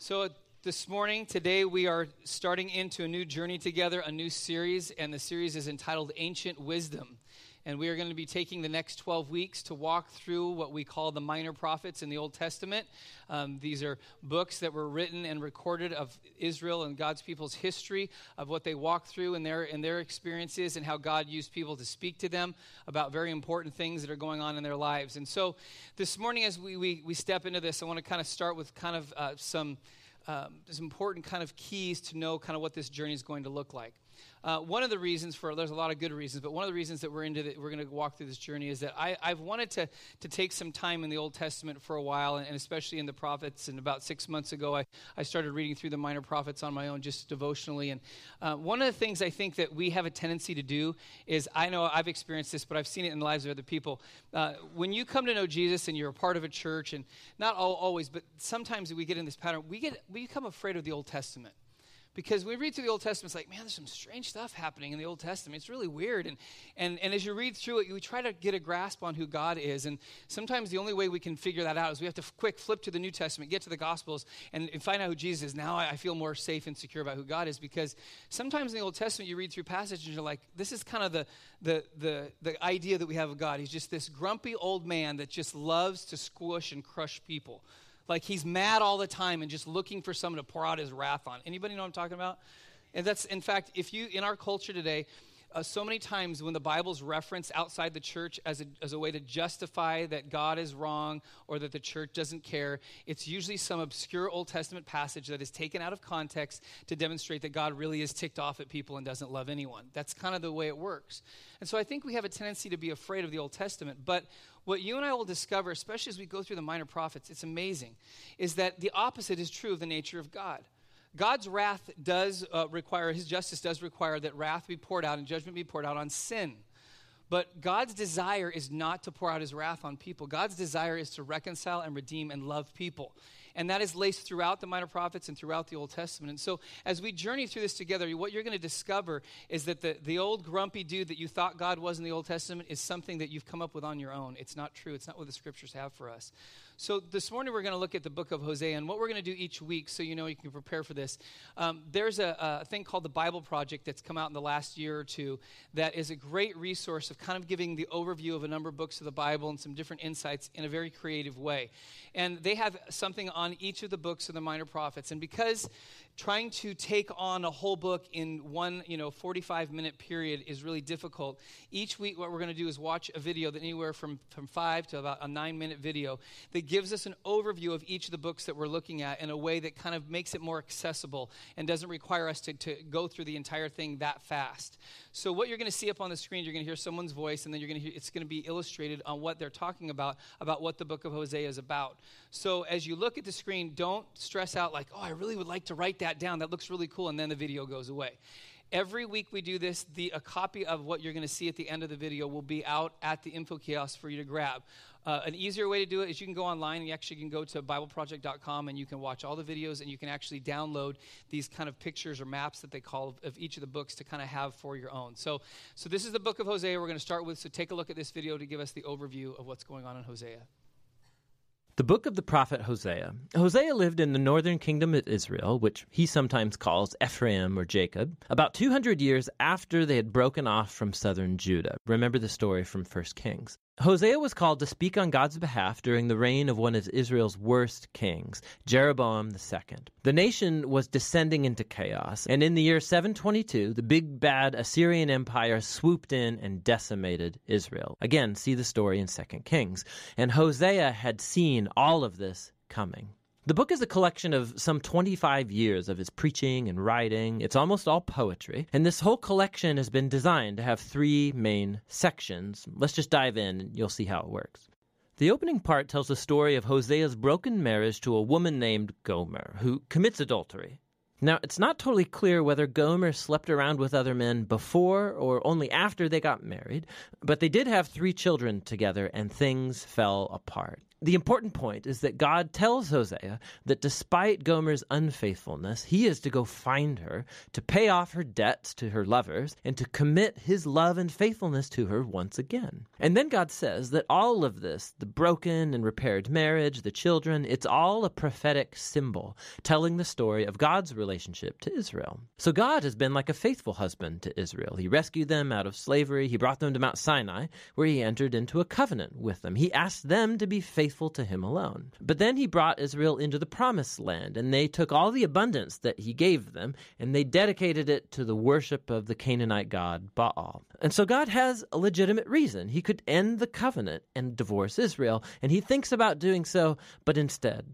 So, this morning, today, we are starting into a new journey together, a new series, and the series is entitled Ancient Wisdom. And we are going to be taking the next 12 weeks to walk through what we call the minor prophets in the Old Testament. Um, these are books that were written and recorded of Israel and God's people's history, of what they walked through in their, in their experiences, and how God used people to speak to them about very important things that are going on in their lives. And so this morning, as we, we, we step into this, I want to kind of start with kind of uh, some, um, some important kind of keys to know kind of what this journey is going to look like. Uh, one of the reasons for there's a lot of good reasons, but one of the reasons that we're into the, we're going to walk through this journey is that I, have wanted to to take some time in the Old Testament for a while, and, and, especially in the prophets. And about six months ago, I, I started reading through the minor prophets on my own, just devotionally. And uh, one of the things I think that we have a tendency to do is I know I've experienced this, but I've seen it in the lives of other people. Uh, when you come to know Jesus and you're a part of a church, and not all, always, but sometimes we get in this pattern, we get we become afraid of the Old Testament because we read through the Old Testament, it's like, man, there's some strange stuff happening in the Old Testament. It's really weird. And, and, and as you read through it, we try to get a grasp on who God is. And sometimes the only way we can figure that out is we have to f- quick flip to the New Testament, get to the Gospels, and, and find out who Jesus is. Now I, I, feel more safe and secure about who God is because sometimes in the Old Testament, you read through passages and you're like, this is kind of the, the, the, the idea that we have of God. He's just this grumpy old man that just loves to squish and crush people like he's mad all the time and just looking for someone to pour out his wrath on. Anybody know what I'm talking about? And that's, in fact, if you, in our culture today, uh, so many times when the Bible's referenced outside the church as a, as a way to justify that God is wrong or that the church doesn't care, it's usually some obscure Old Testament passage that is taken out of context to demonstrate that God really is ticked off at people and doesn't love anyone. That's kind of the way it works. And so I think we have a tendency to be afraid of the Old Testament. But what you and I will discover, especially as we go through the minor prophets, it's amazing, is that the opposite is true of the nature of God. God's wrath does uh, require, his justice does require that wrath be poured out and judgment be poured out on sin. But God's desire is not to pour out his wrath on people. God's desire is to reconcile and redeem and love people. And that is laced throughout the minor prophets and throughout the Old Testament. And so, as we journey through this together, what you're going to discover is that the, the old grumpy dude that you thought God was in the Old Testament is something that you've come up with on your own. It's not true, it's not what the scriptures have for us. So, this morning we're going to look at the book of Hosea. And what we're going to do each week, so you know you can prepare for this, um, there's a, a thing called the Bible Project that's come out in the last year or two that is a great resource of kind of giving the overview of a number of books of the Bible and some different insights in a very creative way. And they have something on each of the books of the minor prophets. And because trying to take on a whole book in one, you know, 45 minute period is really difficult. Each week, what we're going to do is watch a video that anywhere from, from five to about a nine minute video that gives us an overview of each of the books that we're looking at in a way that kind of makes it more accessible and doesn't require us to, to go through the entire thing that fast. So what you're going to see up on the screen, you're going to hear someone's voice, and then you're going to hear it's going to be illustrated on what they're talking about, about what the book of Hosea is about. So as you look at the screen, don't stress out like, oh, I really would like to write that down. That looks really cool, and then the video goes away. Every week we do this, the, a copy of what you're going to see at the end of the video will be out at the info kiosk for you to grab. Uh, an easier way to do it is you can go online and you actually can go to BibleProject.com and you can watch all the videos and you can actually download these kind of pictures or maps that they call of, of each of the books to kind of have for your own. So, so this is the book of Hosea we're going to start with. So take a look at this video to give us the overview of what's going on in Hosea. The book of the prophet Hosea. Hosea lived in the northern kingdom of Israel, which he sometimes calls Ephraim or Jacob, about 200 years after they had broken off from southern Judah. Remember the story from 1 Kings. Hosea was called to speak on God's behalf during the reign of one of Israel's worst kings, Jeroboam II. The nation was descending into chaos, and in the year 722, the big bad Assyrian Empire swooped in and decimated Israel. Again, see the story in 2 Kings. And Hosea had seen all of this coming. The book is a collection of some 25 years of his preaching and writing. It's almost all poetry. And this whole collection has been designed to have three main sections. Let's just dive in and you'll see how it works. The opening part tells the story of Hosea's broken marriage to a woman named Gomer, who commits adultery. Now, it's not totally clear whether Gomer slept around with other men before or only after they got married, but they did have three children together and things fell apart. The important point is that God tells Hosea that despite Gomer's unfaithfulness, he is to go find her, to pay off her debts to her lovers, and to commit his love and faithfulness to her once again. And then God says that all of this, the broken and repaired marriage, the children, it's all a prophetic symbol telling the story of God's relationship to Israel. So God has been like a faithful husband to Israel. He rescued them out of slavery, he brought them to Mount Sinai, where he entered into a covenant with them. He asked them to be faithful faithful to him alone. But then he brought Israel into the promised land, and they took all the abundance that he gave them, and they dedicated it to the worship of the Canaanite god Baal. And so God has a legitimate reason. He could end the covenant and divorce Israel, and he thinks about doing so, but instead,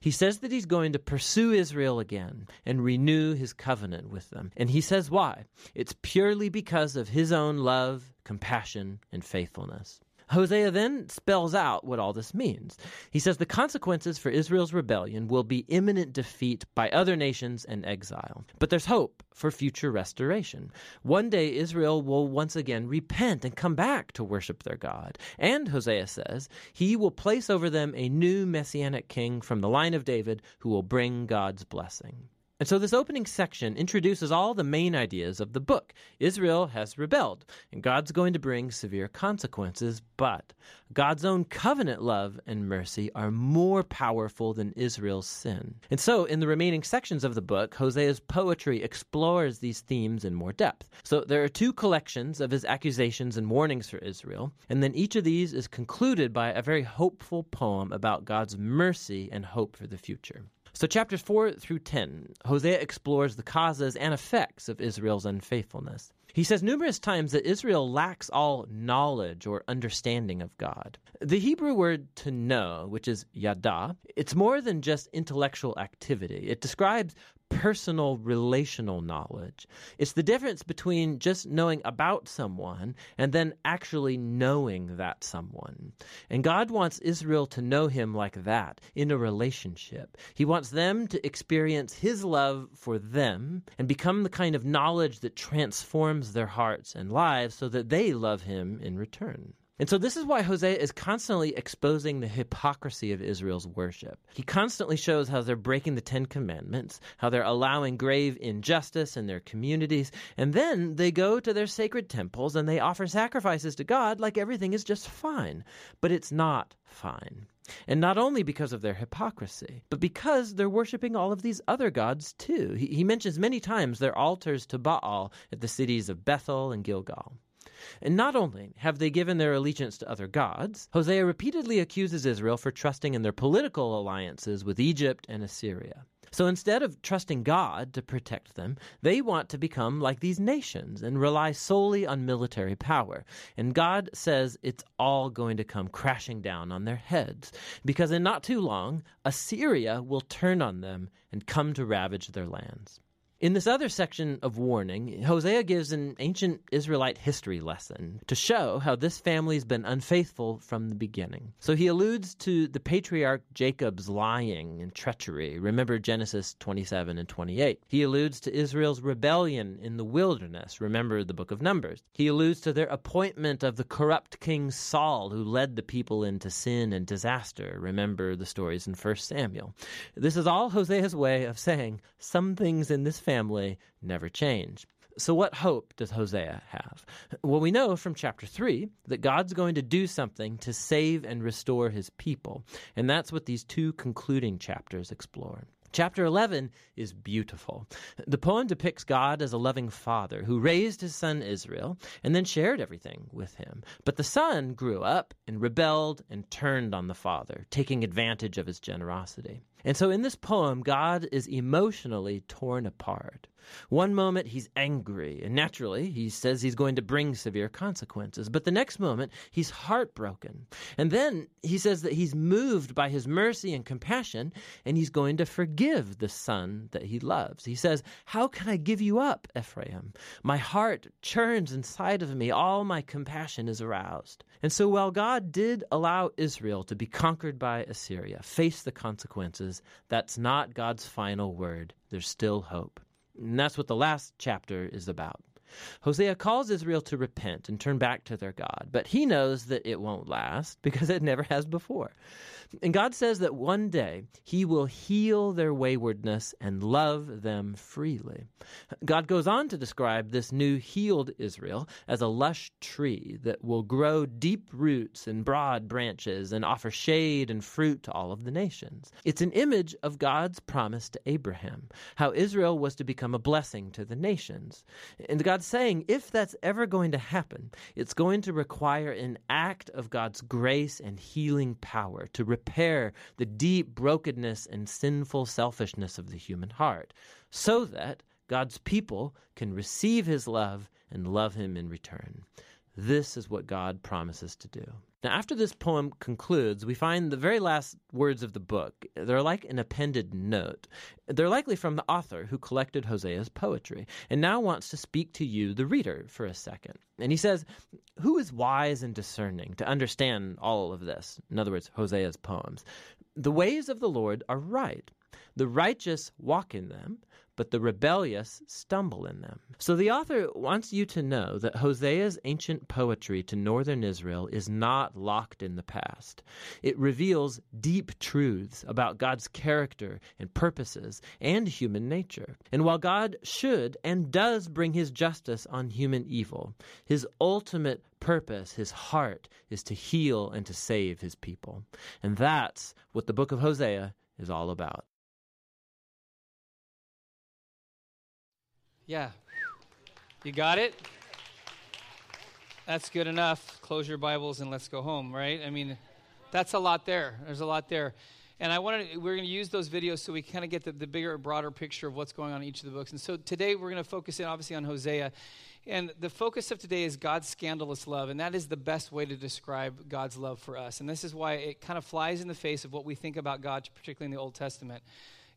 he says that he's going to pursue Israel again and renew his covenant with them. And he says why? It's purely because of his own love, compassion, and faithfulness. Hosea then spells out what all this means. He says the consequences for Israel's rebellion will be imminent defeat by other nations and exile. But there's hope for future restoration. One day Israel will once again repent and come back to worship their God. And Hosea says he will place over them a new messianic king from the line of David who will bring God's blessing. And so this opening section introduces all the main ideas of the book. Israel has rebelled, and God's going to bring severe consequences, but God's own covenant love and mercy are more powerful than Israel's sin. And so in the remaining sections of the book, Hosea's poetry explores these themes in more depth. So there are two collections of his accusations and warnings for Israel, and then each of these is concluded by a very hopeful poem about God's mercy and hope for the future. So, chapters 4 through 10, Hosea explores the causes and effects of Israel's unfaithfulness. He says numerous times that Israel lacks all knowledge or understanding of God. The Hebrew word to know, which is yada, it's more than just intellectual activity. It describes personal relational knowledge. It's the difference between just knowing about someone and then actually knowing that someone. And God wants Israel to know him like that in a relationship. He wants them to experience his love for them and become the kind of knowledge that transforms their hearts and lives so that they love him in return. And so this is why Hosea is constantly exposing the hypocrisy of Israel's worship. He constantly shows how they're breaking the Ten Commandments, how they're allowing grave injustice in their communities, and then they go to their sacred temples and they offer sacrifices to God like everything is just fine. But it's not fine. And not only because of their hypocrisy, but because they're worshiping all of these other gods too. He, he mentions many times their altars to Baal at the cities of Bethel and Gilgal. And not only have they given their allegiance to other gods, Hosea repeatedly accuses Israel for trusting in their political alliances with Egypt and Assyria. So instead of trusting God to protect them, they want to become like these nations and rely solely on military power. And God says it's all going to come crashing down on their heads, because in not too long, Assyria will turn on them and come to ravage their lands. In this other section of warning, Hosea gives an ancient Israelite history lesson to show how this family's been unfaithful from the beginning. So he alludes to the patriarch Jacob's lying and treachery. Remember Genesis 27 and 28. He alludes to Israel's rebellion in the wilderness. Remember the book of Numbers. He alludes to their appointment of the corrupt king Saul who led the people into sin and disaster. Remember the stories in 1 Samuel. This is all Hosea's way of saying some things in this family never change. So, what hope does Hosea have? Well, we know from chapter 3 that God's going to do something to save and restore his people. And that's what these two concluding chapters explore. Chapter 11 is beautiful. The poem depicts God as a loving father who raised his son Israel and then shared everything with him. But the son grew up and rebelled and turned on the father, taking advantage of his generosity. And so in this poem, God is emotionally torn apart. One moment he's angry, and naturally he says he's going to bring severe consequences. But the next moment he's heartbroken. And then he says that he's moved by his mercy and compassion, and he's going to forgive the son that he loves. He says, How can I give you up, Ephraim? My heart churns inside of me, all my compassion is aroused. And so while God did allow Israel to be conquered by Assyria, face the consequences, that's not God's final word. There's still hope. And that's what the last chapter is about. Hosea calls Israel to repent and turn back to their God, but he knows that it won't last because it never has before. And God says that one day he will heal their waywardness and love them freely. God goes on to describe this new healed Israel as a lush tree that will grow deep roots and broad branches and offer shade and fruit to all of the nations. It's an image of God's promise to Abraham, how Israel was to become a blessing to the nations. And God's saying if that's ever going to happen, it's going to require an act of God's grace and healing power to repair the deep brokenness and sinful selfishness of the human heart, so that God's people can receive his love and love him in return. This is what God promises to do. Now, after this poem concludes, we find the very last words of the book. They're like an appended note. They're likely from the author who collected Hosea's poetry and now wants to speak to you, the reader, for a second. And he says, Who is wise and discerning to understand all of this? In other words, Hosea's poems. The ways of the Lord are right. The righteous walk in them, but the rebellious stumble in them. So the author wants you to know that Hosea's ancient poetry to northern Israel is not locked in the past. It reveals deep truths about God's character and purposes and human nature. And while God should and does bring his justice on human evil, his ultimate purpose, his heart, is to heal and to save his people. And that's what the book of Hosea is all about. Yeah. You got it? That's good enough. Close your Bibles and let's go home, right? I mean, that's a lot there. There's a lot there. And I wanted we're going to use those videos so we kind of get the, the bigger, broader picture of what's going on in each of the books. And so today we're going to focus in obviously on Hosea. And the focus of today is God's scandalous love, and that is the best way to describe God's love for us. And this is why it kind of flies in the face of what we think about God, particularly in the Old Testament.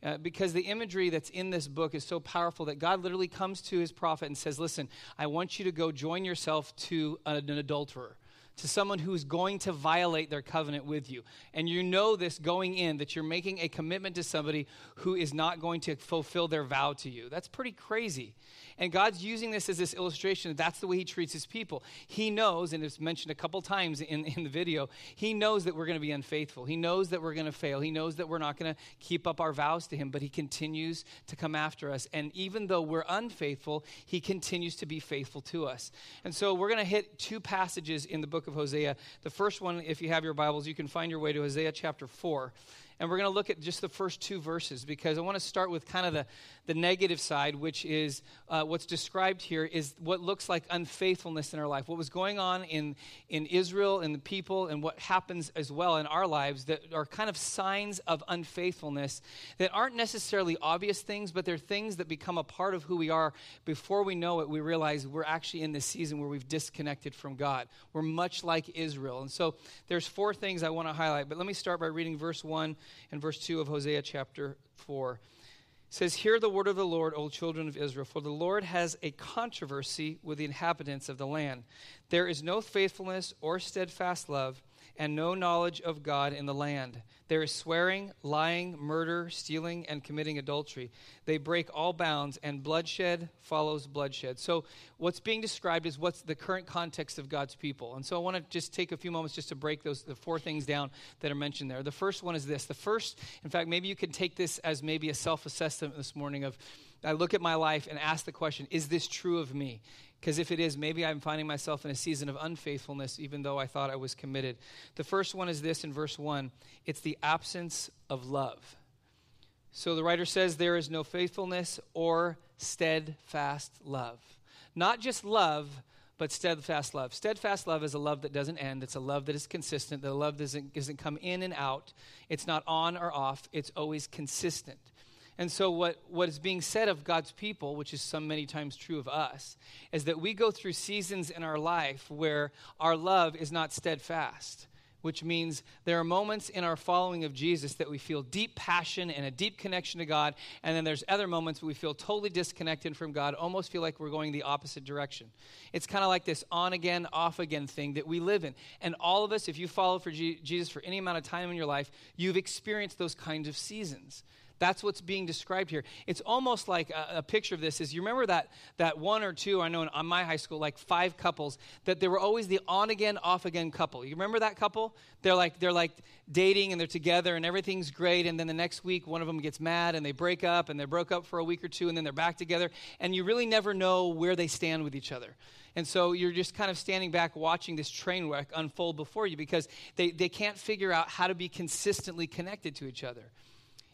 Uh, because the imagery that's in this book is so powerful that God literally comes to his prophet and says, Listen, I want you to go join yourself to an, an adulterer to someone who's going to violate their covenant with you. And you know this going in that you're making a commitment to somebody who is not going to fulfill their vow to you. That's pretty crazy. And God's using this as this illustration. That's the way He treats His people. He knows, and it's mentioned a couple times in, in the video, He knows that we're going to be unfaithful. He knows that we're going to fail. He knows that we're not going to keep up our vows to Him, but He continues to come after us. And even though we're unfaithful, He continues to be faithful to us. And so we're going to hit two passages in the book of Hosea. The first one, if you have your Bibles, you can find your way to Hosea chapter 4. And we're going to look at just the first two verses because I want to start with kind of the, the negative side, which is uh, what's described here is what looks like unfaithfulness in our life. What was going on in, in Israel and the people, and what happens as well in our lives that are kind of signs of unfaithfulness that aren't necessarily obvious things, but they're things that become a part of who we are. Before we know it, we realize we're actually in this season where we've disconnected from God. We're much like Israel. And so there's four things I want to highlight, but let me start by reading verse 1 and verse 2 of Hosea chapter 4. It says, Hear the word of the Lord, O children of Israel, for the Lord has a controversy with the inhabitants of the land. There is no faithfulness or steadfast love and no knowledge of God in the land. There is swearing, lying, murder, stealing, and committing adultery. They break all bounds, and bloodshed follows bloodshed. So, what's being described is what's the current context of God's people. And so, I want to just take a few moments just to break those the four things down that are mentioned there. The first one is this. The first, in fact, maybe you can take this as maybe a self assessment this morning of I look at my life and ask the question, is this true of me? Because if it is, maybe I'm finding myself in a season of unfaithfulness, even though I thought I was committed. The first one is this in verse 1 it's the absence of love. So the writer says, There is no faithfulness or steadfast love. Not just love, but steadfast love. Steadfast love is a love that doesn't end. It's a love that is consistent. The love doesn't, doesn't come in and out. It's not on or off. It's always consistent. And so, what, what is being said of God's people, which is so many times true of us, is that we go through seasons in our life where our love is not steadfast, which means there are moments in our following of Jesus that we feel deep passion and a deep connection to God, and then there's other moments where we feel totally disconnected from God, almost feel like we're going the opposite direction. It's kind of like this on again, off again thing that we live in. And all of us, if you follow for G- Jesus for any amount of time in your life, you've experienced those kinds of seasons That's what's being described here. It's almost like a, a, picture of this is you remember that that one or two I know in on my high school like five couples that they were always the on again off again couple. You remember that couple? They're like they're like dating and they're together and everything's great and then the next week one of them gets mad and they break up and they broke up for a week or two and then they're back together and you really never know where they stand with each other. And so you're just kind of standing back watching this train wreck unfold before you because they, they can't figure out how to be consistently connected to each other.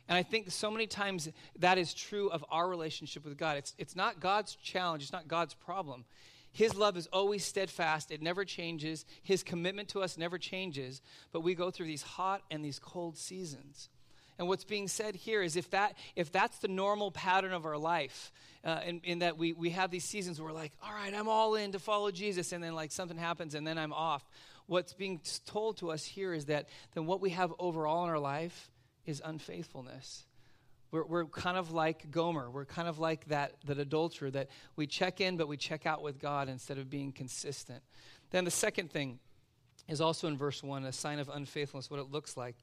And I think so many times that is true of our relationship with God. It's, it's not God's challenge, it's not God's problem. His love is always steadfast, it never changes. His commitment to us never changes, but we go through these hot and these cold seasons. And what's being said here is if, that, if that's the normal pattern of our life, uh, in, in that we, we have these seasons where we're like, all right, I'm all in to follow Jesus, and then like something happens and then I'm off. What's being told to us here is that then what we have overall in our life is unfaithfulness. We're, we're kind of like Gomer. We're kind of like that, that adulterer that we check in, but we check out with God instead of being consistent. Then the second thing is also in verse 1 a sign of unfaithfulness, what it looks like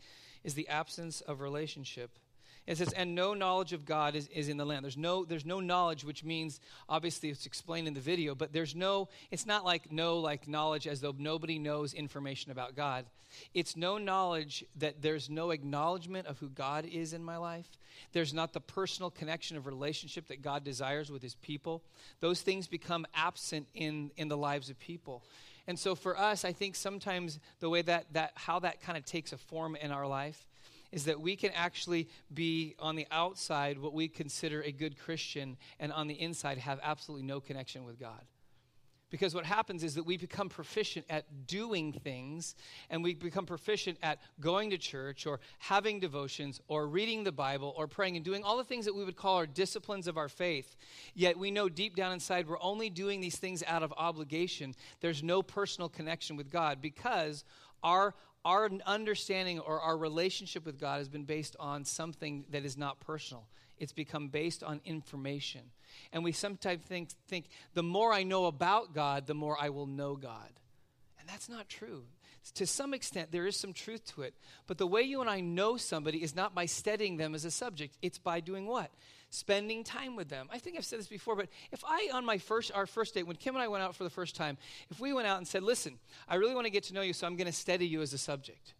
is the absence of relationship. It says, and no knowledge of God is, is in the land. There's no, there's no knowledge, which means, obviously, it's explained in the video, but there's no, it's not like no like knowledge as though nobody knows information about God. It's no knowledge that there's no acknowledgement of who God is in my life. There's not the personal connection of relationship that God desires with his people. Those things become absent in, in the lives of people. And so for us, I think sometimes the way that, that how that kind of takes a form in our life is that we can actually be on the outside what we consider a good Christian and on the inside have absolutely no connection with God. Because what happens is that we become proficient at doing things and we become proficient at going to church or having devotions or reading the Bible or praying and doing all the things that we would call our disciplines of our faith. Yet we know deep down inside we're only doing these things out of obligation. There's no personal connection with God because our our understanding or our relationship with God has been based on something that is not personal. It's become based on information. And we sometimes think, think the more I know about God, the more I will know God. And that's not true. To some extent, there is some truth to it. But the way you and I know somebody is not by studying them as a subject, it's by doing what? spending time with them. I think I've said this before, but if I, on my first, our first date, when Kim and I went out for the first time, if we went out and said, listen, I really want to get to know you, so I'm going to study you as a subject.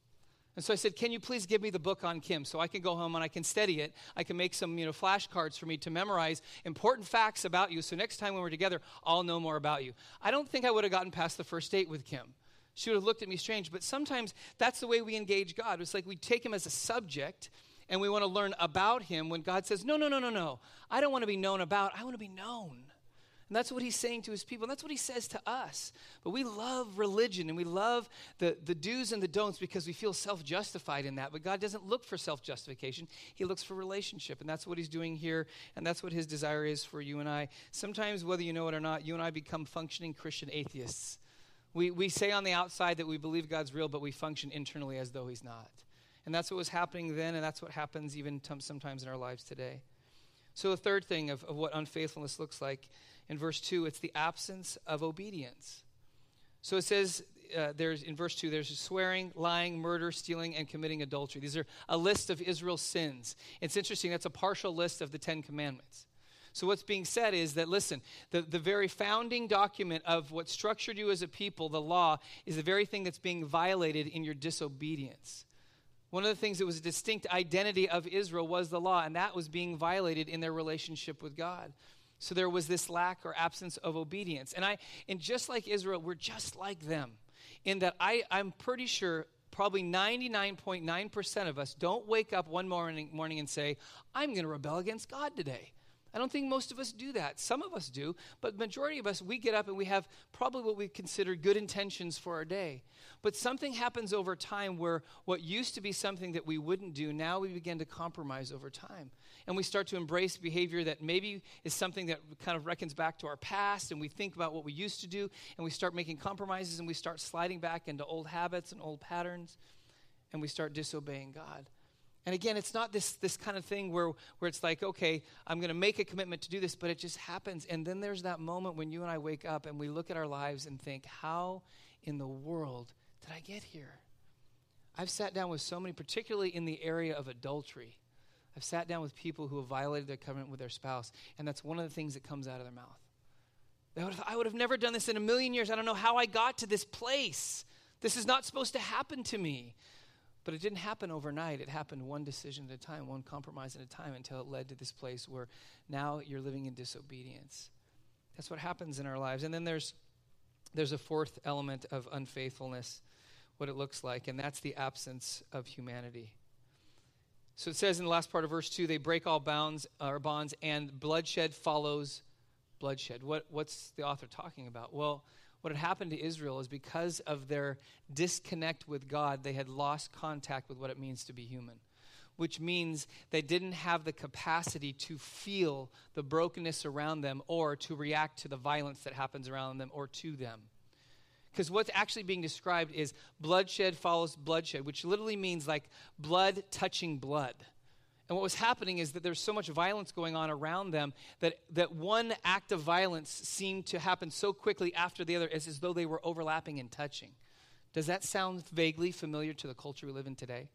And so I said, Can you please give me the book on Kim so I can go home and I can study it? I can make some you know, flashcards for me to memorize important facts about you so next time when we're together, I'll know more about you. I don't think I would have gotten past the first date with Kim. She would have looked at me strange, but sometimes that's the way we engage God. It's like we take him as a subject and we want to learn about him when God says, No, no, no, no, no. I don't want to be known about, I want to be known. And that's what he's saying to his people. And that's what he says to us. But we love religion and we love the, the do's and the don'ts because we feel self justified in that. But God doesn't look for self justification, He looks for relationship. And that's what He's doing here. And that's what His desire is for you and I. Sometimes, whether you know it or not, you and I become functioning Christian atheists. We, we say on the outside that we believe God's real, but we function internally as though He's not. And that's what was happening then, and that's what happens even t- sometimes in our lives today. So, the third thing of, of what unfaithfulness looks like in verse 2, it's the absence of obedience. So it says uh, there's in verse 2 there's swearing lying murder stealing and committing adultery these are a list of israel's sins it's interesting that's a partial list of the ten commandments so what's being said is that listen the, the very founding document of what structured you as a people the law is the very thing that's being violated in your disobedience one of the things that was a distinct identity of Israel was the law, and that was being violated in their relationship with God. So there was this lack or absence of obedience. And I and just like Israel, we're just like them. In that I, I'm pretty sure probably 99.9% of us don't wake up one morning, morning and say, I'm going to rebel against God today. I don't think most of us do that. Some of us do, but majority of us we get up and we have probably what we consider good intentions for our day. But something happens over time where what used to be something that we wouldn't do, now we begin to compromise over time. And we start to embrace behavior that maybe is something that kind of reckons back to our past and we think about what we used to do and we start making compromises and we start sliding back into old habits and old patterns and we start disobeying God. And again, it's not this, this kind of thing where, where it's like, okay, I'm going to make a commitment to do this, but it just happens. And then there's that moment when you and I wake up and we look at our lives and think, how in the world did I get here? I've sat down with so many, particularly in the area of adultery. I've sat down with people who have violated their covenant with their spouse, and that's one of the things that comes out of their mouth. Would, have, I would have never done this in a million years. I don't know how I got to this place. This is not supposed to happen to me. But it didn't happen overnight. It happened one decision at a time, one compromise at a time, until it led to this place where now you're living in disobedience. That's what happens in our lives. And then there's, there's a fourth element of unfaithfulness, what it looks like, and that's the absence of humanity. So it says in the last part of verse 2 they break all bounds or bonds, and bloodshed follows bloodshed. What, what's the author talking about? Well, what had happened to Israel is because of their disconnect with God, they had lost contact with what it means to be human, which means they didn't have the capacity to feel the brokenness around them or to react to the violence that happens around them or to them. Because what's actually being described is bloodshed follows bloodshed, which literally means like blood touching blood. And what was happening is that there's so much violence going on around them that, that one act of violence seemed to happen so quickly after the other as, as though they were overlapping and touching. Does that sound vaguely familiar to the culture we live in today?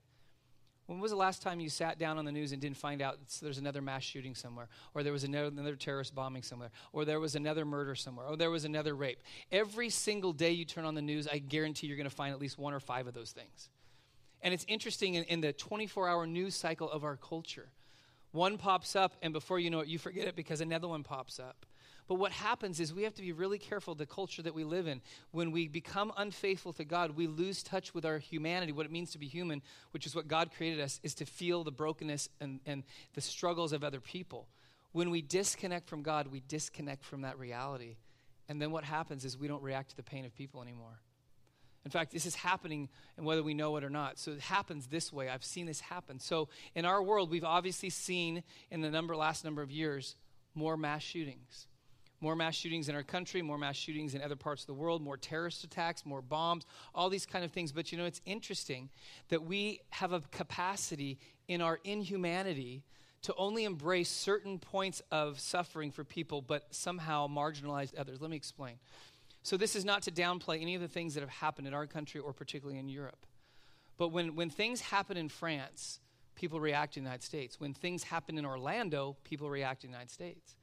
When was the last time you sat down on the news and didn't find out there's another mass shooting somewhere, or there was another, another, terrorist bombing somewhere, or there was another murder somewhere, or there was another rape? Every single day you turn on the news, I guarantee you're going to find at least one or five of those things. And it's interesting in, in the 24 hour news cycle of our culture. One pops up, and before you know it, you forget it because another one pops up. But what happens is we have to be really careful the culture that we live in. When we become unfaithful to God, we lose touch with our humanity, what it means to be human, which is what God created us, is to feel the brokenness and, and the struggles of other people. When we disconnect from God, we disconnect from that reality. And then what happens is we don't react to the pain of people anymore. In fact, this is happening, and whether we know it or not. So it happens this way. I've seen this happen. So in our world, we've obviously seen in the number last number of years more mass shootings. More mass shootings in our country, more mass shootings in other parts of the world, more terrorist attacks, more bombs, all these kind of things. But you know, it's interesting that we have a capacity in our inhumanity to only embrace certain points of suffering for people, but somehow marginalize others. Let me explain. So, this is not to downplay any of the things that have happened in our country or particularly in Europe. But when, when things happen in France, people react in the United States. When things happen in Orlando, people react in the United States.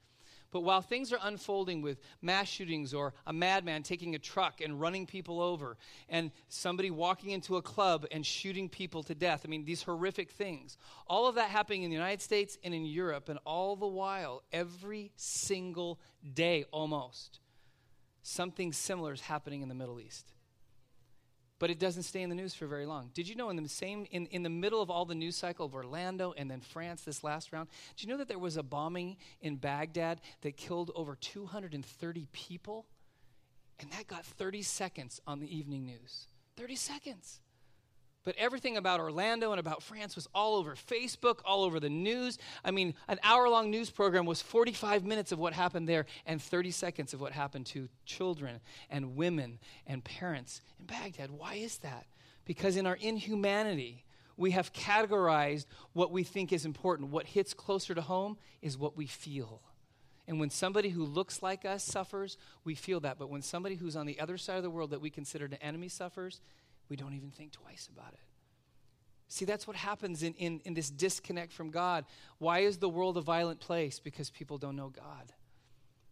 But while things are unfolding with mass shootings or a madman taking a truck and running people over, and somebody walking into a club and shooting people to death, I mean, these horrific things, all of that happening in the United States and in Europe, and all the while, every single day almost, something similar is happening in the Middle East. But it doesn't stay in the news for very long. Did you know in the same in, in the middle of all the news cycle of Orlando and then France this last round, did you know that there was a bombing in Baghdad that killed over 230 people? And that got 30 seconds on the evening news. 30 seconds. But everything about Orlando and about France was all over Facebook, all over the news. I mean, an hour long news program was 45 minutes of what happened there and 30 seconds of what happened to children and women and parents in Baghdad. Why is that? Because in our inhumanity, we have categorized what we think is important. What hits closer to home is what we feel. And when somebody who looks like us suffers, we feel that. But when somebody who's on the other side of the world that we consider an enemy suffers, we don't even think twice about it. See, that's what happens in, in, in this disconnect from God. Why is the world a violent place? Because people don't know God.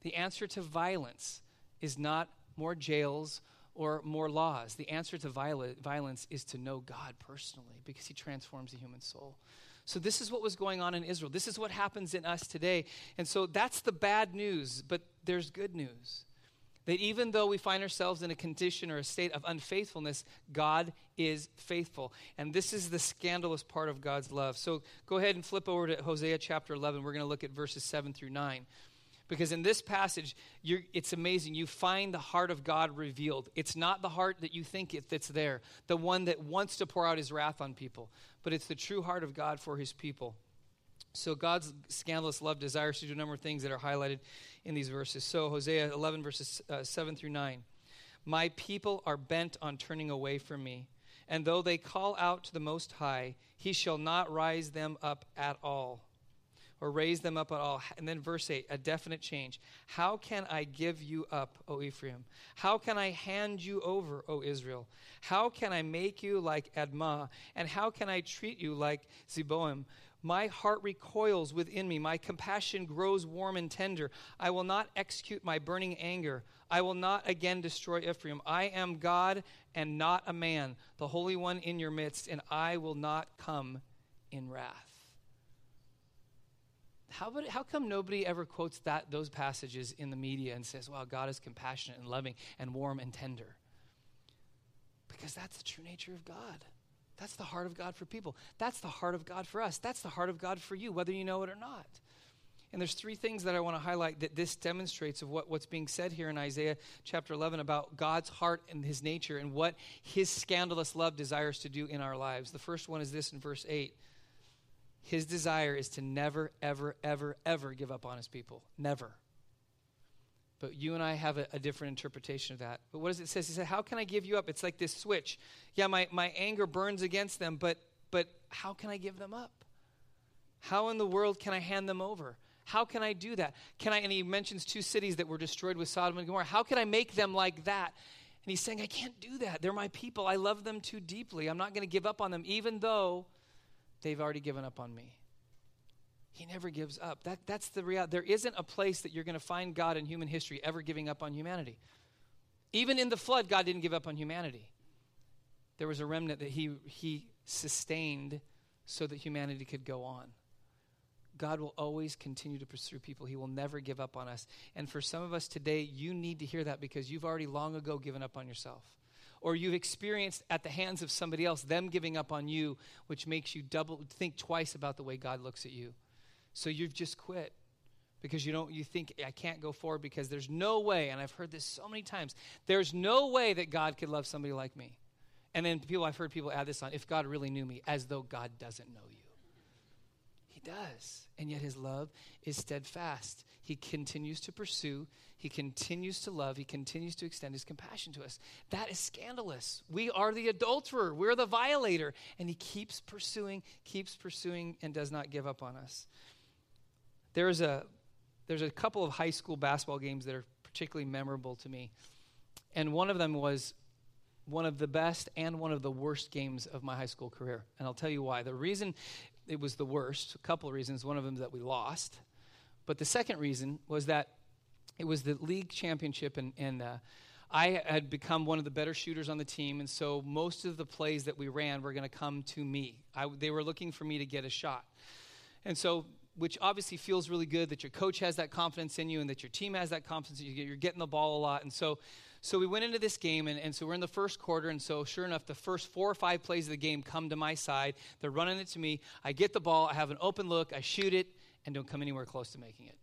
The answer to violence is not more jails or more laws. The answer to violence is to know God personally because He transforms the human soul. So, this is what was going on in Israel. This is what happens in us today. And so, that's the bad news, but there's good news. That even though we find ourselves in a condition or a state of unfaithfulness, God is faithful. And this is the scandalous part of God's love. So go ahead and flip over to Hosea chapter 11. We're going to look at verses 7 through 9. Because in this passage, it's amazing. You find the heart of God revealed. It's not the heart that you think it, that's there, the one that wants to pour out his wrath on people, but it's the true heart of God for his people. So God's scandalous love desires to do a number of things that are highlighted in these verses. So Hosea 11 verses uh, 7 through 9. My people are bent on turning away from me, and though they call out to the most high, he shall not rise them up at all. Or raise them up at all. And then verse 8, a definite change. How can I give you up, O Ephraim? How can I hand you over, O Israel? How can I make you like Admah? And how can I treat you like Zeboim? My heart recoils within me. My compassion grows warm and tender. I will not execute my burning anger. I will not again destroy Ephraim. I am God and not a man, the Holy One in your midst, and I will not come in wrath. How, how come nobody ever quotes that, those passages in the media and says, wow, God is compassionate and loving and warm and tender? Because that's the true nature of God. That's the heart of God for people. That's the heart of God for us. That's the heart of God for you, whether you know it or not. And there's three things that I want to highlight that this demonstrates of what, what's being said here in Isaiah chapter 11 about God's heart and his nature and what his scandalous love desires to do in our lives. The first one is this in verse 8 his desire is to never, ever, ever, ever give up on his people. Never. But you and I have a, a, different interpretation of that. But what does it say? He said, How can I give you up? It's like this switch. Yeah, my, my anger burns against them, but but how can I give them up? How in the world can I hand them over? How can I do that? Can I and he mentions two cities that were destroyed with Sodom and Gomorrah. How can I make them like that? And he's saying, I can't do that. They're my people. I love them too deeply. I'm not going to give up on them, even though they've already given up on me. He never gives up. That, that's the reality. There isn't a place that you're going to find God in human history ever giving up on humanity. Even in the flood, God didn't give up on humanity. There was a remnant that he, he sustained so that humanity could go on. God will always continue to pursue people. He will never give up on us. And for some of us today, you need to hear that because you've already long ago given up on yourself or you've experienced at the hands of somebody else them giving up on you, which makes you double think twice about the way God looks at you. So you've just quit because you don't you think I can't go forward because there's no way and I've heard this so many times. There's no way that God could love somebody like me. And then people I've heard people add this on if God really knew me as though God doesn't know you. He does. And yet his love is steadfast. He continues to pursue, he continues to love, he continues to extend his compassion to us. That is scandalous. We are the adulterer, we're the violator, and he keeps pursuing, keeps pursuing, and does not give up on us. There's a there's a couple of high school basketball games that are particularly memorable to me. And one of them was one of the best and one of the worst games of my high school career. And I'll tell you why. The reason it was the worst, a couple of reasons. One of them is that we lost. But the second reason was that it was the league championship, and, and uh, I had become one of the better shooters on the team, and so most of the plays that we ran were going to come to me. I, they were looking for me to get a shot. And so, which obviously feels really good that your coach has that confidence in you and that your team has that confidence. You're getting the ball a lot. And so, so we went into this game, and, and so we're in the first quarter, and so sure enough, the first four or five plays of the game come to my side. They're running it to me. I get the ball, I have an open look, I shoot it, and don't come anywhere close to making it.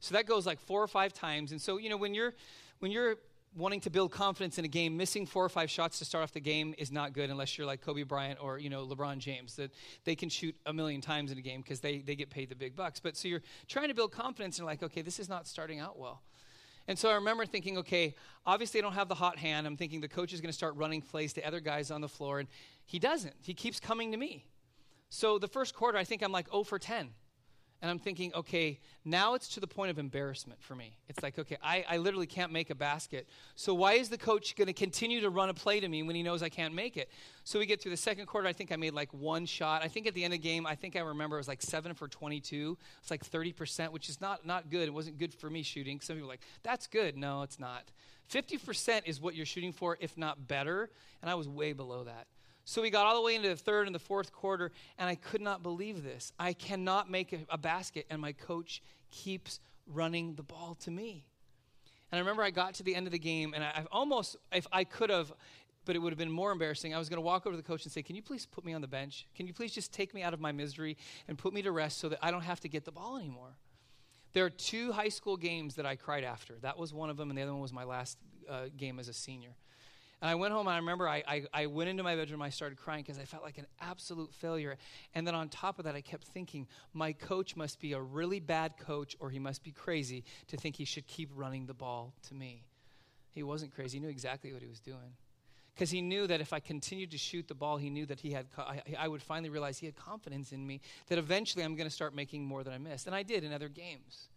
So that goes like four or five times. And so, you know, when you're when you're wanting to build confidence in a game, missing four or five shots to start off the game is not good unless you're like Kobe Bryant or, you know, LeBron James. That they can shoot a million times in a game because they, they get paid the big bucks. But so you're trying to build confidence and like, okay, this is not starting out well. And so I remember thinking, okay, obviously I don't have the hot hand. I'm thinking the coach is going to start running plays to other guys on the floor, and he doesn't. He keeps coming to me. So the first quarter, I think I'm like 0 for 10. And I'm thinking, okay, now it's to the point of embarrassment for me. It's like, okay, I, I literally can't make a basket. So why is the coach going to continue to run a play to me when he knows I can't make it? So we get through the second quarter. I think I made like one shot. I think at the end of the game, I think I remember it was like seven for 22. It's like 30%, which is not, not good. It wasn't good for me shooting. Some people are like, that's good. No, it's not. 50% is what you're shooting for, if not better. And I was way below that. So we got all the way into the third and the fourth quarter, and I could not believe this. I cannot make a, a basket, and my coach keeps running the ball to me. And I remember I got to the end of the game, and I, I've almost, if I could have, but it would have been more embarrassing. I was going to walk over to the coach and say, Can you please put me on the bench? Can you please just take me out of my misery and put me to rest so that I don't have to get the ball anymore? There are two high school games that I cried after. That was one of them, and the other one was my last uh, game as a senior. And I went home and I remember I, I, I went into my bedroom, I started crying because I felt like an absolute failure. And then on top of that, I kept thinking, my coach must be a really bad coach or he must be crazy to think he should keep running the ball to me. He wasn't crazy, he knew exactly what he was doing. Because he knew that if I continued to shoot the ball, he knew that he had, I, I would finally realize he had confidence in me, that eventually I'm going to start making more than I missed. And I did in other games.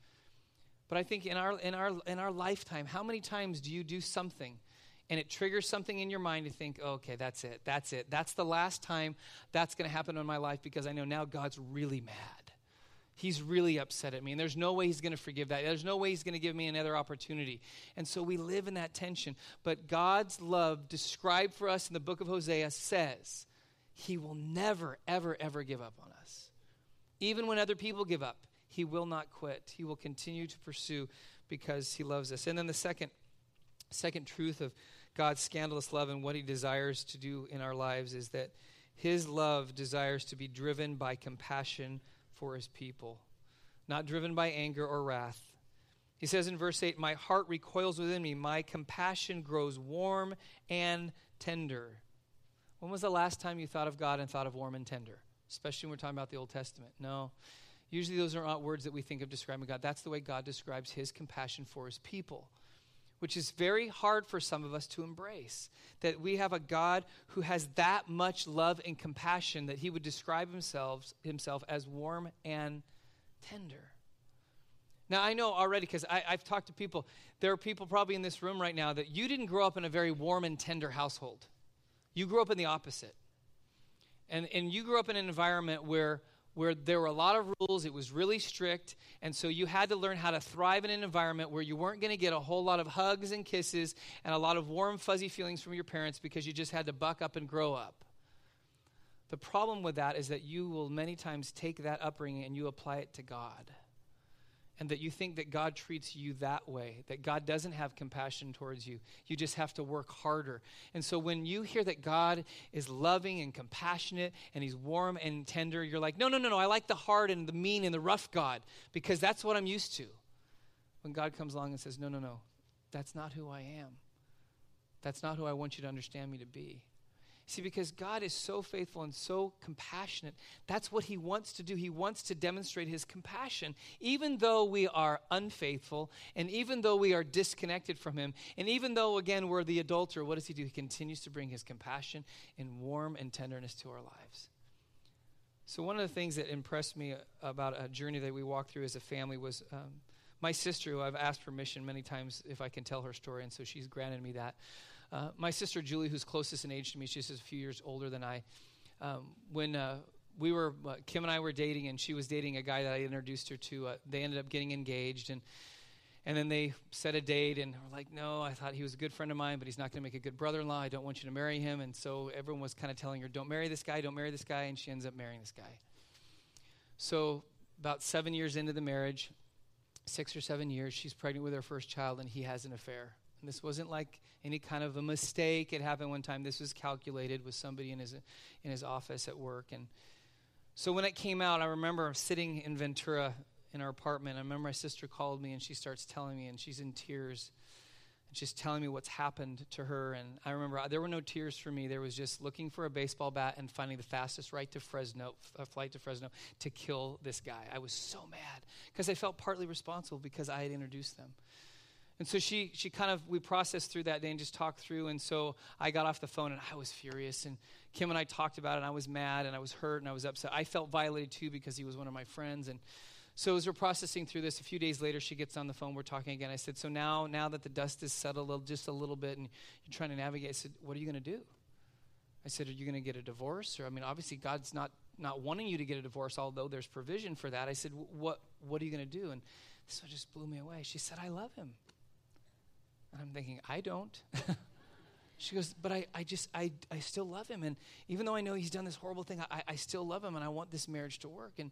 But I think in our, in, our, in our lifetime, how many times do you do something and it triggers something in your mind to think, oh, okay, that's it. That's it. That's the last time that's going to happen in my life because I know now God's really mad. He's really upset at me, and there's no way he's going to forgive that. There's no way he's going to give me another opportunity. And so we live in that tension. But God's love, described for us in the book of Hosea, says he will never, ever, ever give up on us. Even when other people give up, he will not quit. He will continue to pursue because he loves us. And then the second, second truth of God's scandalous love and what he desires to do in our lives is that his love desires to be driven by compassion for his people, not driven by anger or wrath. He says in verse 8, My heart recoils within me, my compassion grows warm and tender. When was the last time you thought of God and thought of warm and tender? Especially when we're talking about the Old Testament. No. Usually those are not words that we think of describing God. That's the way God describes his compassion for his people, which is very hard for some of us to embrace. That we have a God who has that much love and compassion that he would describe himself, himself as warm and tender. Now, I know already because I've talked to people. There are people probably in this room right now that you didn't grow up in a very warm and tender household. You grew up in the opposite. And, and you grew up in an environment where, where there were a lot of rules, it was really strict, and so you had to learn how to thrive in an environment where you weren't going to get a whole lot of hugs and kisses and a lot of warm, fuzzy feelings from your parents because you just had to buck up and grow up. The problem with that is that you will many times take that upbringing and you apply it to God and that you think that God treats you that way, that God doesn't have compassion towards you. You just have to work harder. And so when you hear that God is loving and compassionate and he's warm and tender, you're like, no, no, no, no, I like the hard and the mean and the rough God because that's what I'm used to. When God comes along and says, no, no, no, that's not who I am. That's not who I want you to understand me to be. See, because God is so faithful and so compassionate, that's what He wants to do. He wants to demonstrate His compassion, even though we are unfaithful, and even though we are disconnected from Him, and even though, again, we're the adulterer, what does He do? He continues to bring His compassion and warm and tenderness to our lives. So, one of the things that impressed me about a journey that we walked through as a family was um, my sister, who I've asked permission many times if I can tell her story, and so she's granted me that. Uh, my sister Julie, who's closest in age to me, she's a few years older than I. Um, when uh, we were, uh, Kim and I were dating, and she was dating a guy that I introduced her to, uh, they ended up getting engaged, and and then they set a date, and we're like, no, I thought he was a good friend of mine, but he's not going to make a good brother-in-law. I don't want you to marry him, and so everyone was kind of telling her, don't marry this guy, don't marry this guy, and she ends up marrying this guy. So about seven years into the marriage, six or seven years, she's pregnant with her first child, and he has an affair. This wasn't like any kind of a mistake. It happened one time. This was calculated with somebody in his in his office at work. And so when it came out, I remember sitting in Ventura in our apartment. I remember my sister called me and she starts telling me, and she's in tears. And she's telling me what's happened to her. And I remember uh, there were no tears for me. There was just looking for a baseball bat and finding the fastest right to Fresno, a flight to Fresno, to kill this guy. I was so mad because I felt partly responsible because I had introduced them. And so she, she kind of, we processed through that day and just talked through. And so I got off the phone and I was furious. And Kim and I talked about it and I was mad and I was hurt and I was upset. I felt violated too because he was one of my friends. And so as we're processing through this, a few days later, she gets on the phone. We're talking again. I said, so now, now that the dust is settled just a little bit and you're trying to navigate, I said, what are you going to do? I said, are you going to get a divorce? Or, I mean, obviously God's not, not wanting you to get a divorce, although there's provision for that. I said, what, what are you going to do? And so this just blew me away. She said, I love him. And I'm thinking, I don't. she goes, but I, I just, I, I still love him. And even though I know he's done this horrible thing, I, I still love him and I want this marriage to work. And,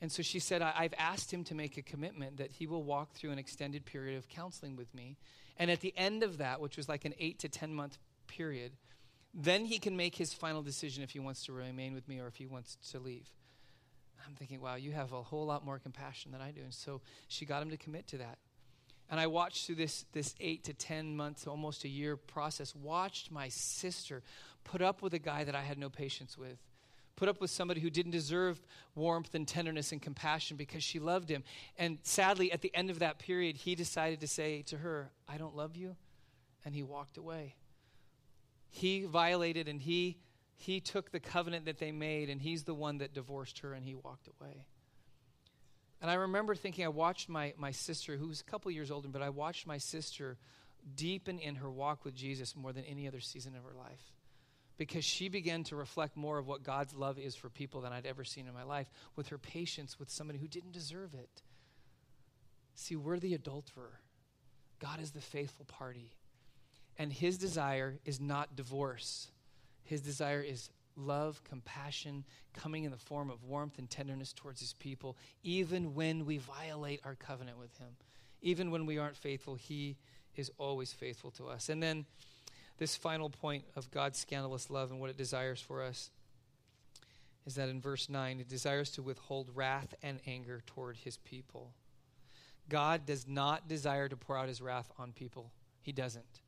and so she said, I've asked him to make a commitment that he will walk through an extended period of counseling with me. And at the end of that, which was like an eight to 10 month period, then he can make his final decision if he wants to remain with me or if he wants to leave. I'm thinking, wow, you have a whole lot more compassion than I do. And so she got him to commit to that. And I watched through this, this eight to 10 months, almost a year process, watched my sister put up with a guy that I had no patience with, put up with somebody who didn't deserve warmth and tenderness and compassion because she loved him. And sadly, at the end of that period, he decided to say to her, I don't love you. And he walked away. He violated and he, he took the covenant that they made, and he's the one that divorced her, and he walked away. And I remember thinking, I watched my, my sister, who was a couple years older, but I watched my sister deepen in her walk with Jesus more than any other season of her life because she began to reflect more of what God's love is for people than I'd ever seen in my life with her patience with somebody who didn't deserve it. See, we're the adulterer, God is the faithful party. And his desire is not divorce, his desire is love, compassion, coming in the form of warmth and tenderness towards his people, even when we violate our covenant with him. Even when we aren't faithful, he is always faithful to us. And then this final point of God's scandalous love and what it desires for us is that in verse 9, it desires to withhold wrath and anger toward his people. God does not desire to pour out his wrath on people, he doesn't.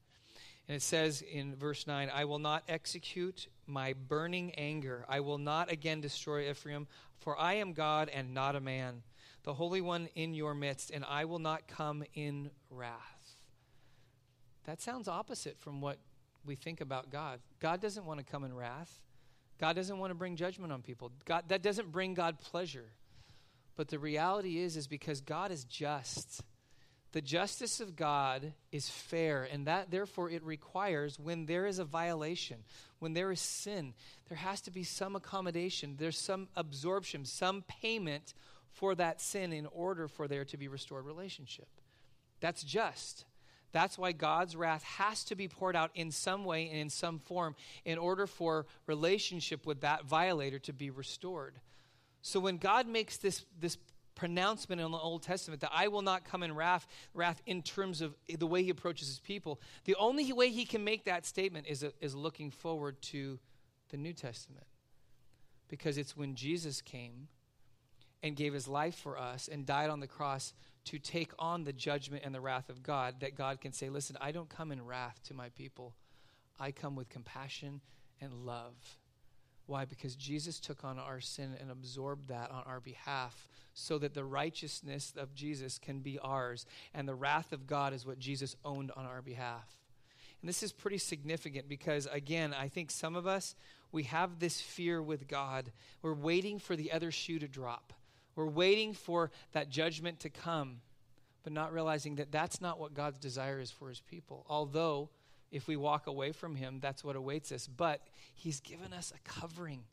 And it says in verse 9, I will not execute my burning anger. I will not again destroy Ephraim, for I am God and not a man, the Holy One in your midst, and I will not come in wrath. That sounds opposite from what we think about God. God doesn't want to come in wrath. God doesn't want to bring judgment on people. God, that doesn't bring God pleasure. But the reality is, is because God is just. The justice of God is fair, and that therefore it requires when there is a violation, when there is sin, there has to be some accommodation, there's some absorption, some payment for that sin in order for there to be restored relationship. That's just. That's why God's wrath has to be poured out in some way and in some form in order for relationship with that violator to be restored. So when God makes this, this pronouncement in the Old Testament that I will not come in wrath, wrath in terms of the way he approaches his people, the only way he can make that statement is, is looking forward to the New Testament. Because it's when Jesus came and gave his life for us and died on the cross to take on the judgment and the wrath of God, that God can say, Listen, I don't come in wrath to my people. I come with compassion and love. Why? Because Jesus took on our sin and absorbed that on our behalf so that the righteousness of Jesus can be ours and the wrath of God is what Jesus owned on our behalf. And this is pretty significant because, again, I think some of us, we have this fear with God. We're waiting for the other shoe to drop. We're waiting for that judgment to come, but not realizing that that's not what God's desire is for his people. Although, if we walk away from him, that's what awaits us. But he's given us a covering.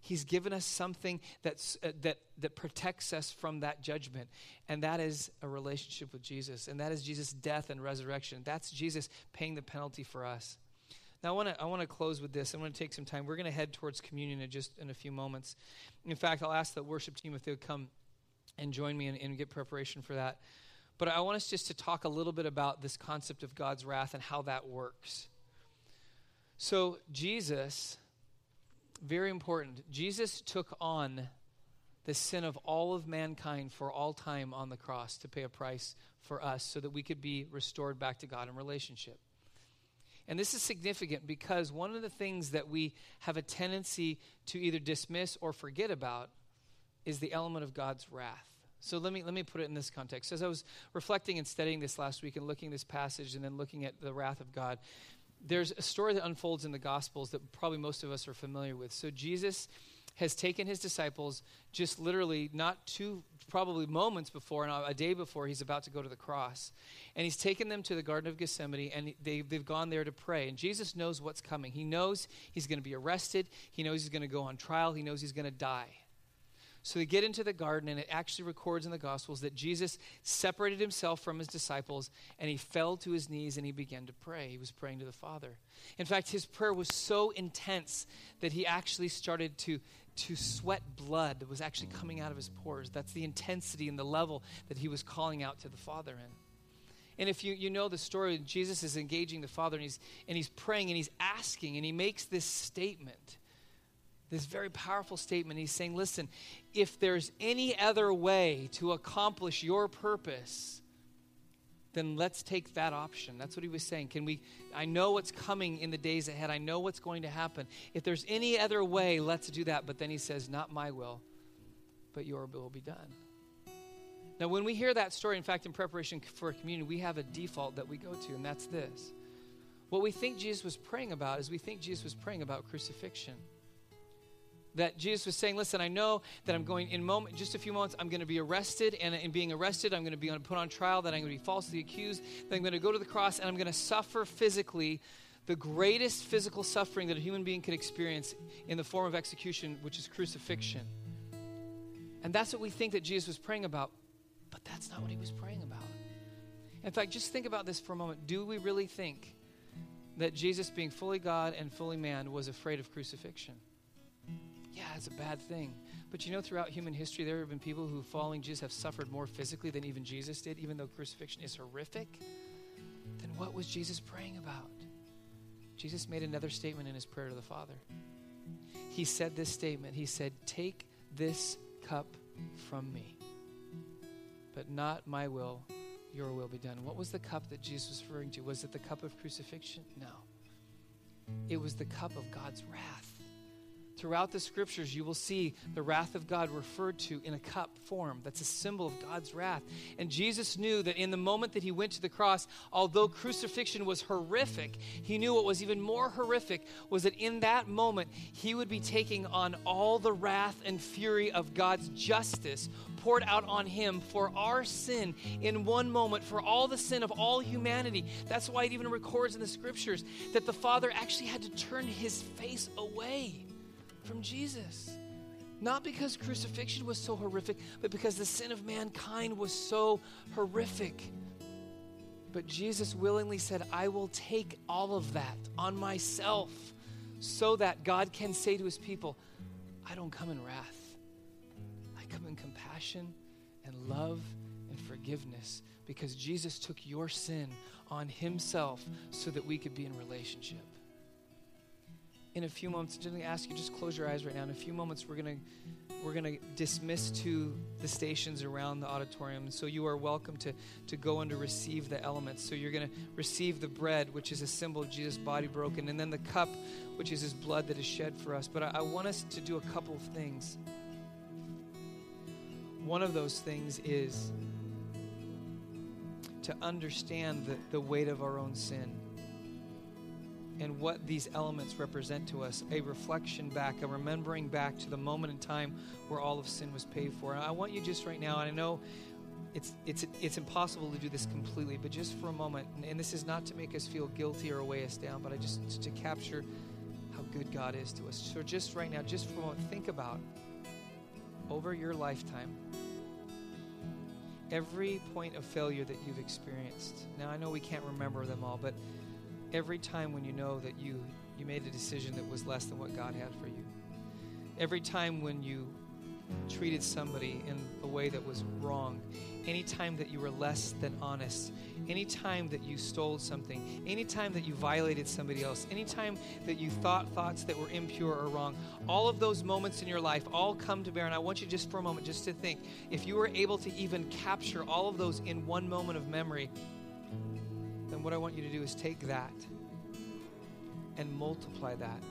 He's given us something that's, uh, that, that protects us from that judgment, and that is a relationship with Jesus, and that is Jesus' death and resurrection. That's Jesus paying the penalty for us. Now, I want to I want to close with this. I want to take some time. We're going to head towards communion in just in a few moments. In fact, I'll ask the worship team if they would come and join me and get preparation for that. But I want us just to talk a little bit about this concept of God's wrath and how that works. So, Jesus, very important, Jesus took on the sin of all of mankind for all time on the cross to pay a price for us so that we could be restored back to God in relationship. And this is significant because one of the things that we have a tendency to either dismiss or forget about is the element of God's wrath. So let me let me put it in this context. As I was reflecting and studying this last week and looking this passage and then looking at the wrath of God, there's a story that unfolds in the Gospels that probably most of us are familiar with. So Jesus has taken his disciples just literally not two probably moments before and a day before he's about to go to the cross. And he's taken them to the garden of gethsemane and they, they've gone there to pray. And jesus knows what's coming. He knows he's going to be arrested. He knows he's going to go on trial. He knows he's going to die so they get into the garden, and it actually records in the Gospels that Jesus separated himself from his disciples and he fell to his knees and he began to pray. He was praying to the Father. In fact, his prayer was so intense that he actually started to, to sweat blood that was actually coming out of his pores. That's the intensity and the level that he was calling out to the Father in. And if you, you know the story, Jesus is engaging the Father and he's, and he's praying and he's asking and he makes this statement this very powerful statement. He's saying, listen, if there's any other way to accomplish your purpose, then let's take that option. That's what he was saying. Can we I know what's coming in the days ahead. I know what's going to happen. If there's any other way, let's do that. But then he says, not my will, but your will be done. Now, when we hear that story, in fact, in preparation for a communion, we have a default that we go to, and that's this. What we think Jesus was praying about is we think Jesus was praying about crucifixion. That Jesus was saying, Listen, I know that I'm going in moment, just a few moments, I'm going to be arrested. And in being arrested, I'm going to be put on trial, that I'm going to be falsely accused, that I'm going to go to the cross, and I'm going to suffer physically the greatest physical suffering that a human being could experience in the form of execution, which is crucifixion. And that's what we think that Jesus was praying about, but that's not what he was praying about. In fact, just think about this for a moment. Do we really think that Jesus, being fully God and fully man, was afraid of crucifixion? Yeah, it's a bad thing. But you know, throughout human history, there have been people who, following Jesus, have suffered more physically than even Jesus did, even though crucifixion is horrific. Then what was Jesus praying about? Jesus made another statement in his prayer to the Father. He said this statement He said, Take this cup from me, but not my will, your will be done. What was the cup that Jesus was referring to? Was it the cup of crucifixion? No. It was the cup of God's wrath. Throughout the scriptures, you will see the wrath of God referred to in a cup form. That's a symbol of God's wrath. And Jesus knew that in the moment that he went to the cross, although crucifixion was horrific, he knew what was even more horrific was that in that moment, he would be taking on all the wrath and fury of God's justice poured out on him for our sin in one moment, for all the sin of all humanity. That's why it even records in the scriptures that the Father actually had to turn his face away from Jesus. Not because crucifixion was so horrific, but because the sin of mankind was so horrific. But Jesus willingly said, I will take all of that on myself so that God can say to his people, I don't come in wrath. I come in compassion and love and forgiveness because Jesus took your sin on himself so that we could be in relationship in a few moments, I'm just gonna ask you just close your eyes right now. In a few moments, we're gonna we're gonna dismiss to the stations around the auditorium. So you are welcome to to go and to receive the elements. So you're gonna receive the bread, which is a symbol of Jesus' body broken, and then the cup, which is His blood that is shed for us. But I, I want us to do a couple of things. One of those things is to understand the, the weight of our own sin and what these elements represent to us a reflection back, a remembering back to the moment in time where all of sin was paid for. And I want you just right now, and I know it's, it's, it's impossible to do this completely, but just for a moment, and this is not to make us feel guilty or weigh us down, but I just to capture how good God is to us. So just right now, just for a moment, think about over your lifetime every point of failure that you've experienced. Now, I know we can't remember them all, but every time when you know that you, you made a decision that was less than what God had for you. Every time when you treated somebody in a way that was wrong, any time that you were less than honest, any time that you stole something, any time that you violated somebody else, any time that you thought thoughts that were impure or wrong, all of those moments in your life all come to bear. And I want you just for a moment just to think if you were able to even capture all of those in one moment of memory, what I want you to do is take that and multiply that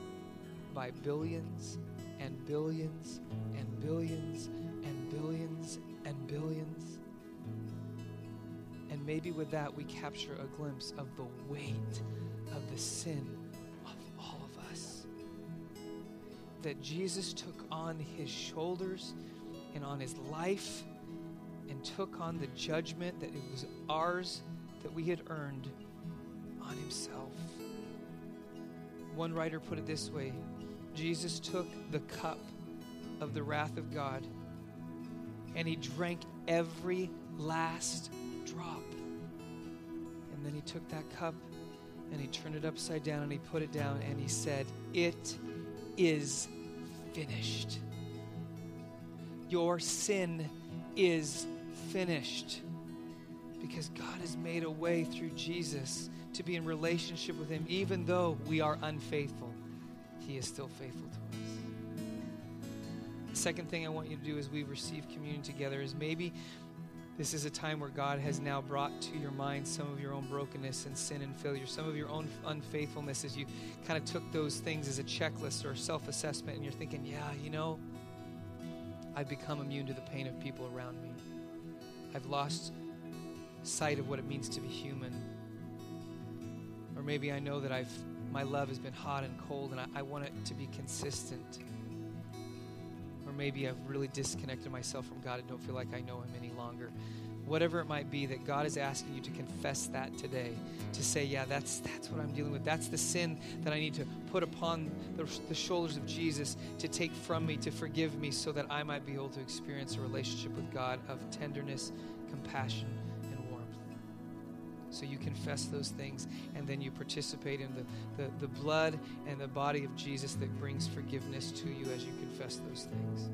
by billions and billions and billions and billions and billions. And maybe with that, we capture a glimpse of the weight of the sin of all of us. That Jesus took on his shoulders and on his life and took on the judgment that it was ours that we had earned on himself. One writer put it this way Jesus took the cup of the wrath of God and he drank every last drop. And then he took that cup and he turned it upside down and he put it down and he said, It is finished. Your sin is finished because God has made a way through Jesus to be in relationship with Him, even though we are unfaithful. He is still faithful to us. The second thing I want you to do as we receive communion together is maybe this is a time where God has now brought to your mind some of your own brokenness and sin and failure, some of your own unfaithfulness as you kind of took those things as a checklist or self assessment, and you're thinking, yeah, you know, I've become immune to the pain of people around me. I've lost sight of what it means to be human. Or maybe I know that I've my love has been hot and cold and I, I want it to be consistent. or maybe I've really disconnected myself from God and don't feel like I know Him any longer. Whatever it might be, that God is asking you to confess that today, to say, yeah, that's that's what I'm dealing with. That's the sin that I need to put upon the, the shoulders of Jesus to take from me, to forgive me, so that I might be able to experience a relationship with God of tenderness, compassion. So you confess those things, and then you participate in the, the, the blood and the body of Jesus that brings forgiveness to you as you confess those things.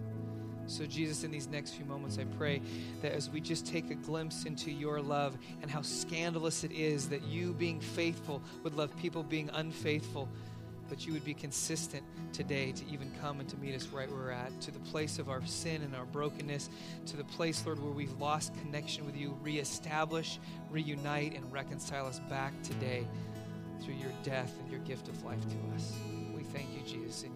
So, Jesus, in these next few moments, I pray that as we just take a glimpse into your love and how scandalous it is that you, being faithful, would love people being unfaithful, but you would be consistent today to even come and to meet us right where we're at, to the place of our sin and our brokenness, to the place, Lord, where we've lost connection with you. Reestablish, reunite, and reconcile us back today through your death and your gift of life to us. We thank you, Jesus, in